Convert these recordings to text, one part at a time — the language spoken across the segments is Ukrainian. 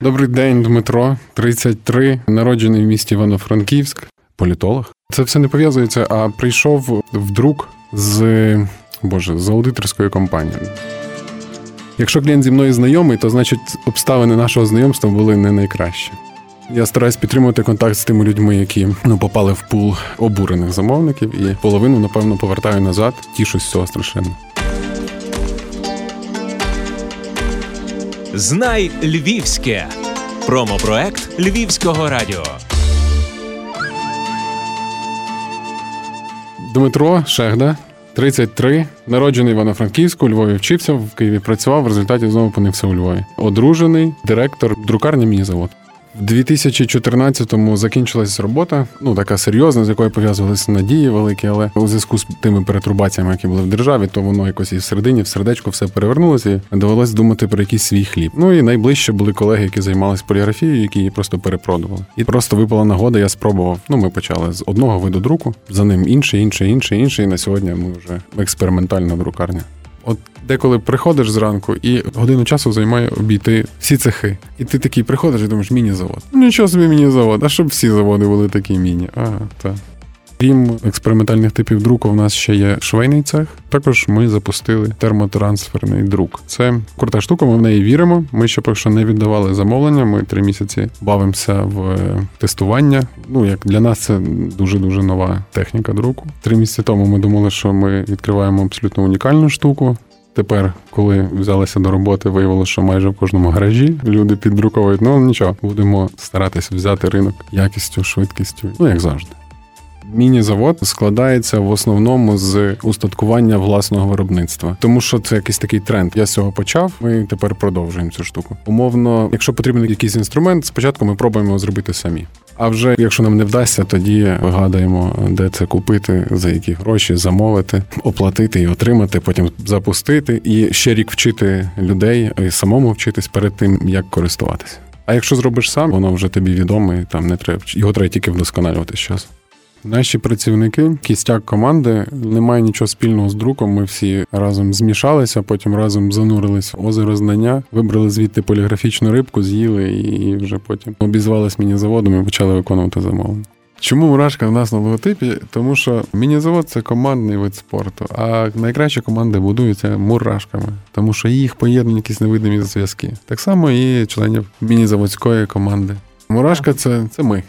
Добрий день, Дмитро, 33, народжений в місті Івано-Франківськ, політолог. Це все не пов'язується, а прийшов в друк з Боже, з аудиторської компанії. Якщо клієнт зі мною знайомий, то значить обставини нашого знайомства були не найкращі. Я стараюсь підтримувати контакт з тими людьми, які ну попали в пул обурених замовників, і половину, напевно, повертаю назад. Тішусь з цього страшенно. Знай Львівське. Промопроект Львівського радіо. Дмитро Шегда, 33, народжений Івано-Франківську, Львові вчився, в Києві працював, в результаті знову опинився у Львові. Одружений, директор друкарні міні-завод. В 2014-му закінчилась робота, ну така серйозна, з якою пов'язувалися надії великі, але у зв'язку з тими перетрубаціями, які були в державі, то воно якось і в середині, в сердечку все перевернулося, і довелось думати про якийсь свій хліб. Ну і найближче були колеги, які займалися поліграфією, які її просто перепродували. І просто випала нагода, я спробував. Ну, ми почали з одного виду друку, за ним інший, інший, інший, інший. І на сьогодні ми вже експериментальна друкарня. От деколи приходиш зранку і годину часу займає обійти всі цехи. І ти такий приходиш і думаєш, міні-завод. Ну нічого собі міні-завод, а щоб всі заводи були такі міні. Ага, так. Крім експериментальних типів друку, у нас ще є швейний цех. Також ми запустили термотрансферний друк. Це крута штука, ми в неї віримо. Ми ще поки що не віддавали замовлення. Ми три місяці бавимося в тестування. Ну як для нас це дуже дуже нова техніка друку. Три місяці тому ми думали, що ми відкриваємо абсолютно унікальну штуку. Тепер, коли взялися до роботи, виявилося, що майже в кожному гаражі люди піддруковують. Ну нічого, будемо старатися взяти ринок якістю, швидкістю, ну як завжди. Міні-завод складається в основному з устаткування власного виробництва, тому що це якийсь такий тренд. Я з цього почав. Ми тепер продовжуємо цю штуку. Умовно, якщо потрібен якийсь інструмент, спочатку ми пробуємо зробити самі. А вже якщо нам не вдасться, тоді вигадуємо, де це купити, за які гроші замовити, оплатити і отримати, потім запустити і ще рік вчити людей і самому вчитись перед тим, як користуватися. А якщо зробиш сам, воно вже тобі відоме, там не треба його треба тільки вдосконалювати щось. Наші працівники, кістяк команди, немає нічого спільного з друком. Ми всі разом змішалися, потім разом занурились в озеро знання, вибрали звідти поліграфічну рибку, з'їли і вже потім обізвались міні-заводом і почали виконувати замовлення. Чому мурашка в нас на логотипі? Тому що міні-завод це командний вид спорту, а найкращі команди будуються мурашками, тому що їх поєднують якісь невидимі зв'язки. Так само і членів міні-заводської команди. Мурашка це, це ми.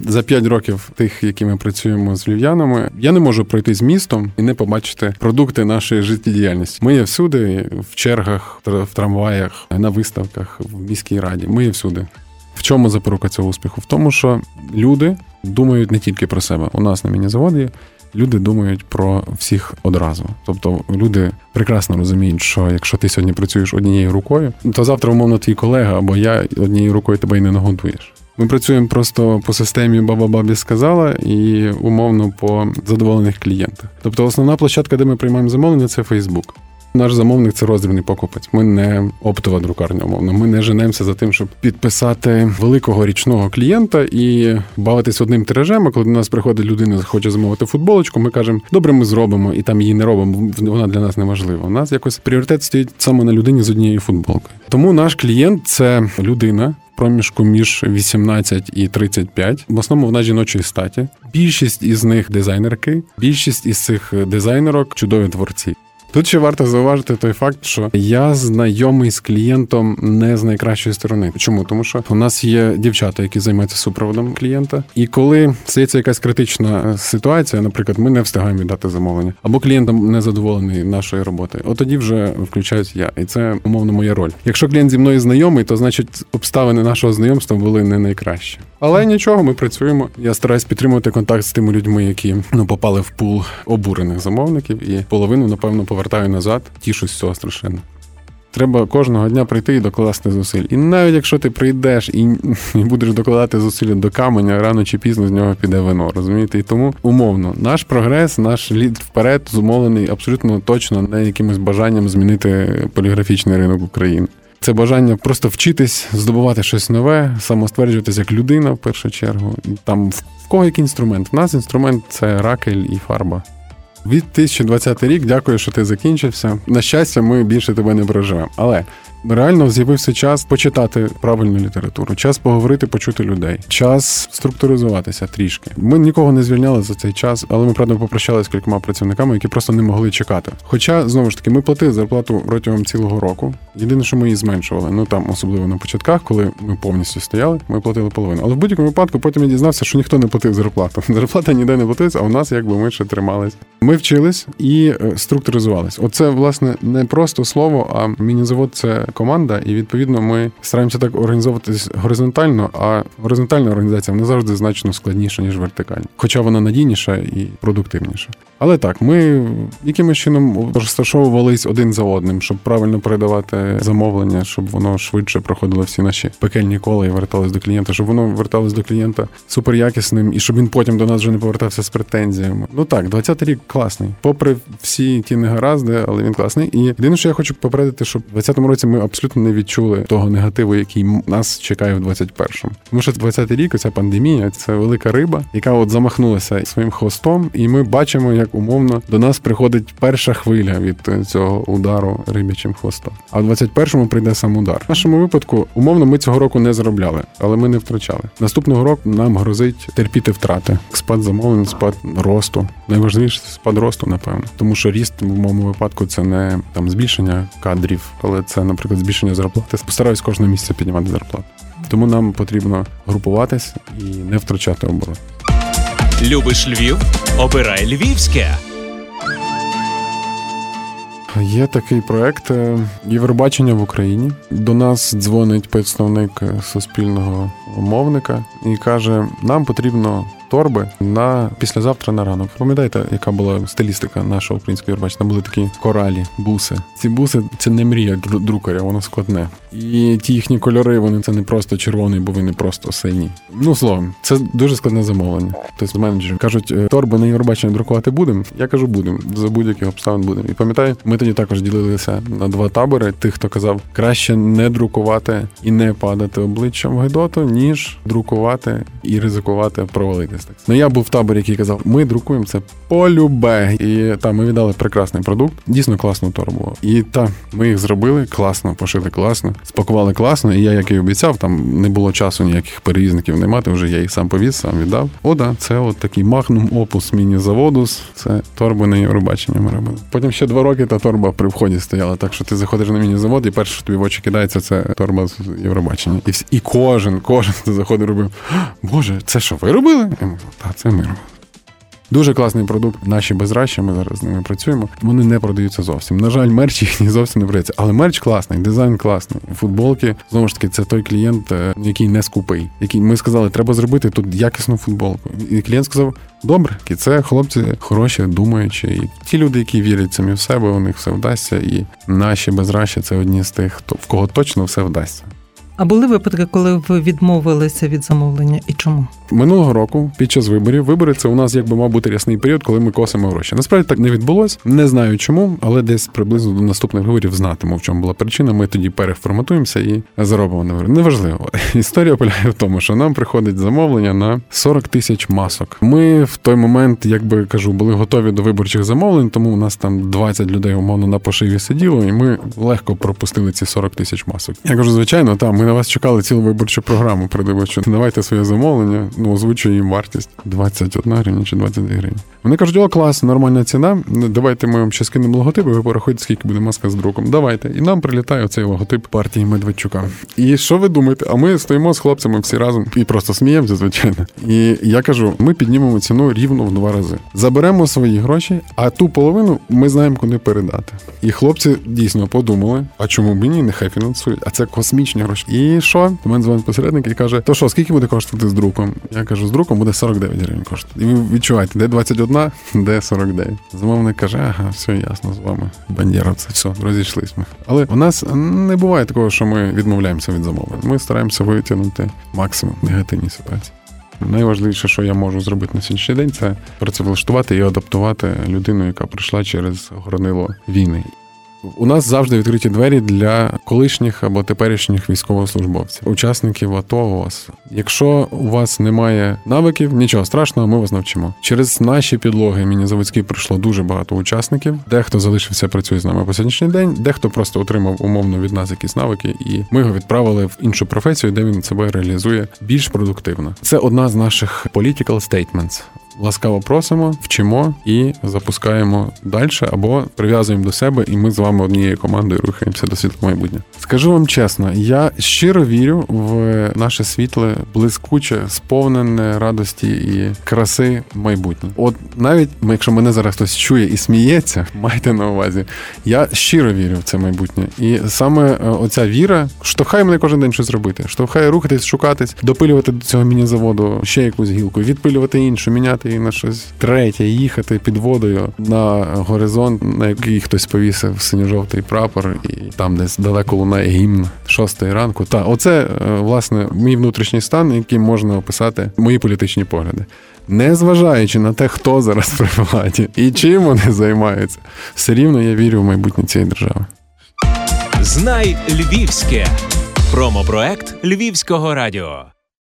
За п'ять років тих, які ми працюємо з львів'янами, я не можу пройти з містом і не побачити продукти нашої життєдіяльності. Ми є всюди, в чергах, в трамваях, на виставках, в міській раді. Ми є всюди. В чому запорука цього успіху? В тому, що люди думають не тільки про себе. У нас на міні-заводі люди думають про всіх одразу. Тобто люди прекрасно розуміють, що якщо ти сьогодні працюєш однією рукою, то завтра, умовно, твій колега або я однією рукою тебе й не нагодуєш. Ми працюємо просто по системі Баба Бабі сказала і умовно по задоволених клієнтах. Тобто, основна площадка, де ми приймаємо замовлення, це Фейсбук. Наш замовник це роздрібний покупець. Ми не оптова друкарня, умовно. Ми не женемося за тим, щоб підписати великого річного клієнта і бавитись одним тиражем. А коли до нас приходить людина, хоче замовити футболочку, ми кажемо, добре, ми зробимо, і там її не робимо. Вона для нас не важлива. У нас якось пріоритет стоїть саме на людині з однією футболкою. Тому наш клієнт це людина. Проміжку між 18 і 35. в основному вона жіночої статі. Більшість із них дизайнерки, більшість із цих дизайнерок чудові творці. Тут ще варто зауважити той факт, що я знайомий з клієнтом не з найкращої сторони. Чому? Тому що у нас є дівчата, які займаються супроводом клієнта, і коли стається якась критична ситуація, наприклад, ми не встигаємо віддати замовлення, або клієнт не задоволений нашою роботою, от тоді вже включаюсь я, і це умовно моя роль. Якщо клієнт зі мною знайомий, то значить обставини нашого знайомства були не найкращі. Але нічого, ми працюємо. Я стараюсь підтримувати контакт з тими людьми, які ну попали в пул обурених замовників, і половину, напевно, повертаю назад. Тішусь з цього страшенно. Треба кожного дня прийти і докласти зусиль. І навіть якщо ти прийдеш і, будеш докладати зусилля до каменя, рано чи пізно з нього піде вино. Розумієте? І тому умовно наш прогрес, наш лід вперед зумовлений абсолютно точно не якимось бажанням змінити поліграфічний ринок України. Це бажання просто вчитись, здобувати щось нове, самостверджуватись як людина в першу чергу. Там в кого який інструмент? У нас інструмент це ракель і фарба. 2020 рік, дякую, що ти закінчився. На щастя, ми більше тебе не переживемо. Але Реально з'явився час почитати правильну літературу, час поговорити, почути людей, час структуризуватися трішки. Ми нікого не звільняли за цей час, але ми правда попрощалися з кількома працівниками, які просто не могли чекати. Хоча знову ж таки ми платили зарплату протягом цілого року. Єдине, що ми її зменшували. Ну там особливо на початках, коли ми повністю стояли, ми платили половину. Але в будь-якому випадку потім я дізнався, що ніхто не платив зарплату. Зарплата ніде не платилась, а у нас якби ми ще тримались. Ми вчились і е, структуризувались. Оце власне не просто слово, а міні-завод це команда, і відповідно ми стараємося так організовуватись горизонтально. А горизонтальна організація вона завжди значно складніша ніж вертикальна, хоча вона надійніша і продуктивніша. Але так, ми якимось чином розташовувались один за одним, щоб правильно передавати замовлення, щоб воно швидше проходило всі наші пекельні кола і верталось до клієнта, щоб воно верталось до клієнта суперякісним, і щоб він потім до нас вже не повертався з претензіями. Ну так, 20-й рік класний, попри всі ті негаразди, але він класний. І єдине, що я хочу попередити, щоб в 20-му році ми абсолютно не відчули того негативу, який нас чекає в 21-му. Тому що 20-й рік, оця пандемія, це велика риба, яка от замахнулася своїм хвостом, і ми бачимо, як умовно до нас приходить перша хвиля від цього удару рибячим хвостом. А в 21-му прийде сам удар. В нашому випадку, умовно, ми цього року не заробляли, але ми не втрачали. Наступного року нам грозить терпіти втрати, спад замовлень, спад росту. Найважливіше спад росту, напевно, тому що ріст в моєму випадку це не там збільшення кадрів, але це, наприклад, збільшення зарплати. Постараюсь кожного місяця піднімати зарплату. Тому нам потрібно групуватись і не втрачати оборот. Любиш Львів? Обирай Львівське. Є такий проект е, Євробачення в Україні. До нас дзвонить представник е, суспільного мовника і каже: нам потрібно торби на післязавтра на ранок. Пам'ятаєте, яка була стилістика нашого українського Євробачення? Були такі коралі, буси. Ці буси це не мрія друкаря, воно складне. І ті їхні кольори, вони це не просто червоний, бо вони просто сині. Ну словом, це дуже складне замовлення. Тобто менеджери кажуть, «Е, торби на Євробачення друкувати будемо. Я кажу, будемо за будь-яких обставин будемо. І пам'ятаю, ми тоді також ділилися на два табори. Тих, хто казав, краще не друкувати і не падати обличчям в Гедоту, ніж друкувати і ризикувати провалитись. Так ну я був в таборі, який казав, ми друкуємо це полюбе. І та ми віддали прекрасний продукт, дійсно класну торбу. І та ми їх зробили класно, пошили класно, спакували класно. І я, як і обіцяв, там не було часу ніяких перевізників не мати. Вже я їх сам повіз, сам віддав. О, да, це от такий магнум опус міні-заводус. Це торби на Євробачення ми робили. Потім ще два роки та торба при вході стояла. Так що ти заходиш на міні-завод, і перше, що тобі в очі кидається, це торба з Євробачення. І всі, і кожен, кожен хто заходив, робив. Боже, це що ви робили? Так, це ми робили. Дуже класний продукт. Наші безращі, ми зараз з ними працюємо. Вони не продаються зовсім. На жаль, мерч їхній зовсім не продається. Але мерч класний, дизайн класний. Футболки знову ж таки, це той клієнт, е, який не скупий. Який ми сказали, треба зробити тут якісну футболку. І клієнт сказав: добре, і це хлопці хороші, думаючі. І ті люди, які вірять самі в себе, у них все вдасться. І наші безращі це одні з тих, хто в кого точно все вдасться. А були випадки, коли ви відмовилися від замовлення, і чому? Минулого року, під час виборів, вибори це у нас якби мав бути рясний період, коли ми косимо гроші. Насправді так не відбулось. Не знаю чому, але десь приблизно до наступних виборів знатиму, в чому була причина. Ми тоді переформатуємося і заробимо на. Неважливо. Історія полягає в тому, що нам приходить замовлення на 40 тисяч масок. Ми в той момент, якби кажу, були готові до виборчих замовлень, тому у нас там 20 людей умовно на пошиві сиділо, і ми легко пропустили ці 40 тисяч масок. Я кажу, звичайно, там ми на вас чекали цілу виборчу програму передвиборчу. Давайте своє замовлення, ну озвучує їм вартість 21 гривня чи 22 гривні. Вони кажуть, о, клас, нормальна ціна. Давайте ми вам ще скинемо логотип, і ви порахуєте, скільки буде маска з друком. Давайте. І нам прилітає оцей логотип партії Медведчука. І що ви думаєте? А ми стоїмо з хлопцями всі разом і просто сміємося, звичайно. І я кажу: ми піднімемо ціну рівно в два рази. Заберемо свої гроші, а ту половину ми знаємо, куди передати. І хлопці дійсно подумали: а чому б ні? Нехай фінансують. А це космічні гроші. І що? До мене дзвонить посередник і каже: То що, скільки буде коштувати з друком? Я кажу, з друком буде 49 гривень коштувати. І ви відчуваєте, де 21, де 49. Замовник каже, ага, все ясно з вами. Бандєровці, все, розійшлись ми. Але у нас не буває такого, що ми відмовляємося від замовлень. Ми стараємося витягнути максимум негативні ситуації. Найважливіше, що я можу зробити на сьогоднішній день, це працевлаштувати і адаптувати людину, яка прийшла через горнило війни. У нас завжди відкриті двері для колишніх або теперішніх військовослужбовців, учасників АТО ООС. Якщо у вас немає навиків, нічого страшного, ми вас навчимо. Через наші підлоги міні-заводські прийшло дуже багато учасників. Дехто залишився, працює з нами по сьогоднішній день, дехто просто отримав умовно від нас якісь навики, і ми його відправили в іншу професію, де він себе реалізує більш продуктивно. Це одна з наших political statements. Ласкаво просимо, вчимо і запускаємо далі або прив'язуємо до себе, і ми з вами однією командою рухаємося до світлого майбутнього. Скажу вам чесно, я щиро вірю в наше світле, блискуче, сповнене радості і краси майбутнє. От навіть якщо мене зараз хтось чує і сміється, майте на увазі, я щиро вірю в це майбутнє. І саме е, оця віра штовхає мене кожен день щось робити, штовхає рухатись, шукатись, допилювати до цього міні-заводу ще якусь гілку, відпилювати іншу, міняти її на щось третє, їхати під водою на горизонт, на який хтось повісив синьо-жовтий прапор, і там десь далеко лунає гімн шостої ранку. Та оце е, власне мій внутрішній стан, яким можна описати мої політичні погляди. Не зважаючи на те, хто зараз при владі і чим вони займаються, все рівно я вірю в майбутнє цієї держави. Знай Львівське. Промопроект Львівського радіо.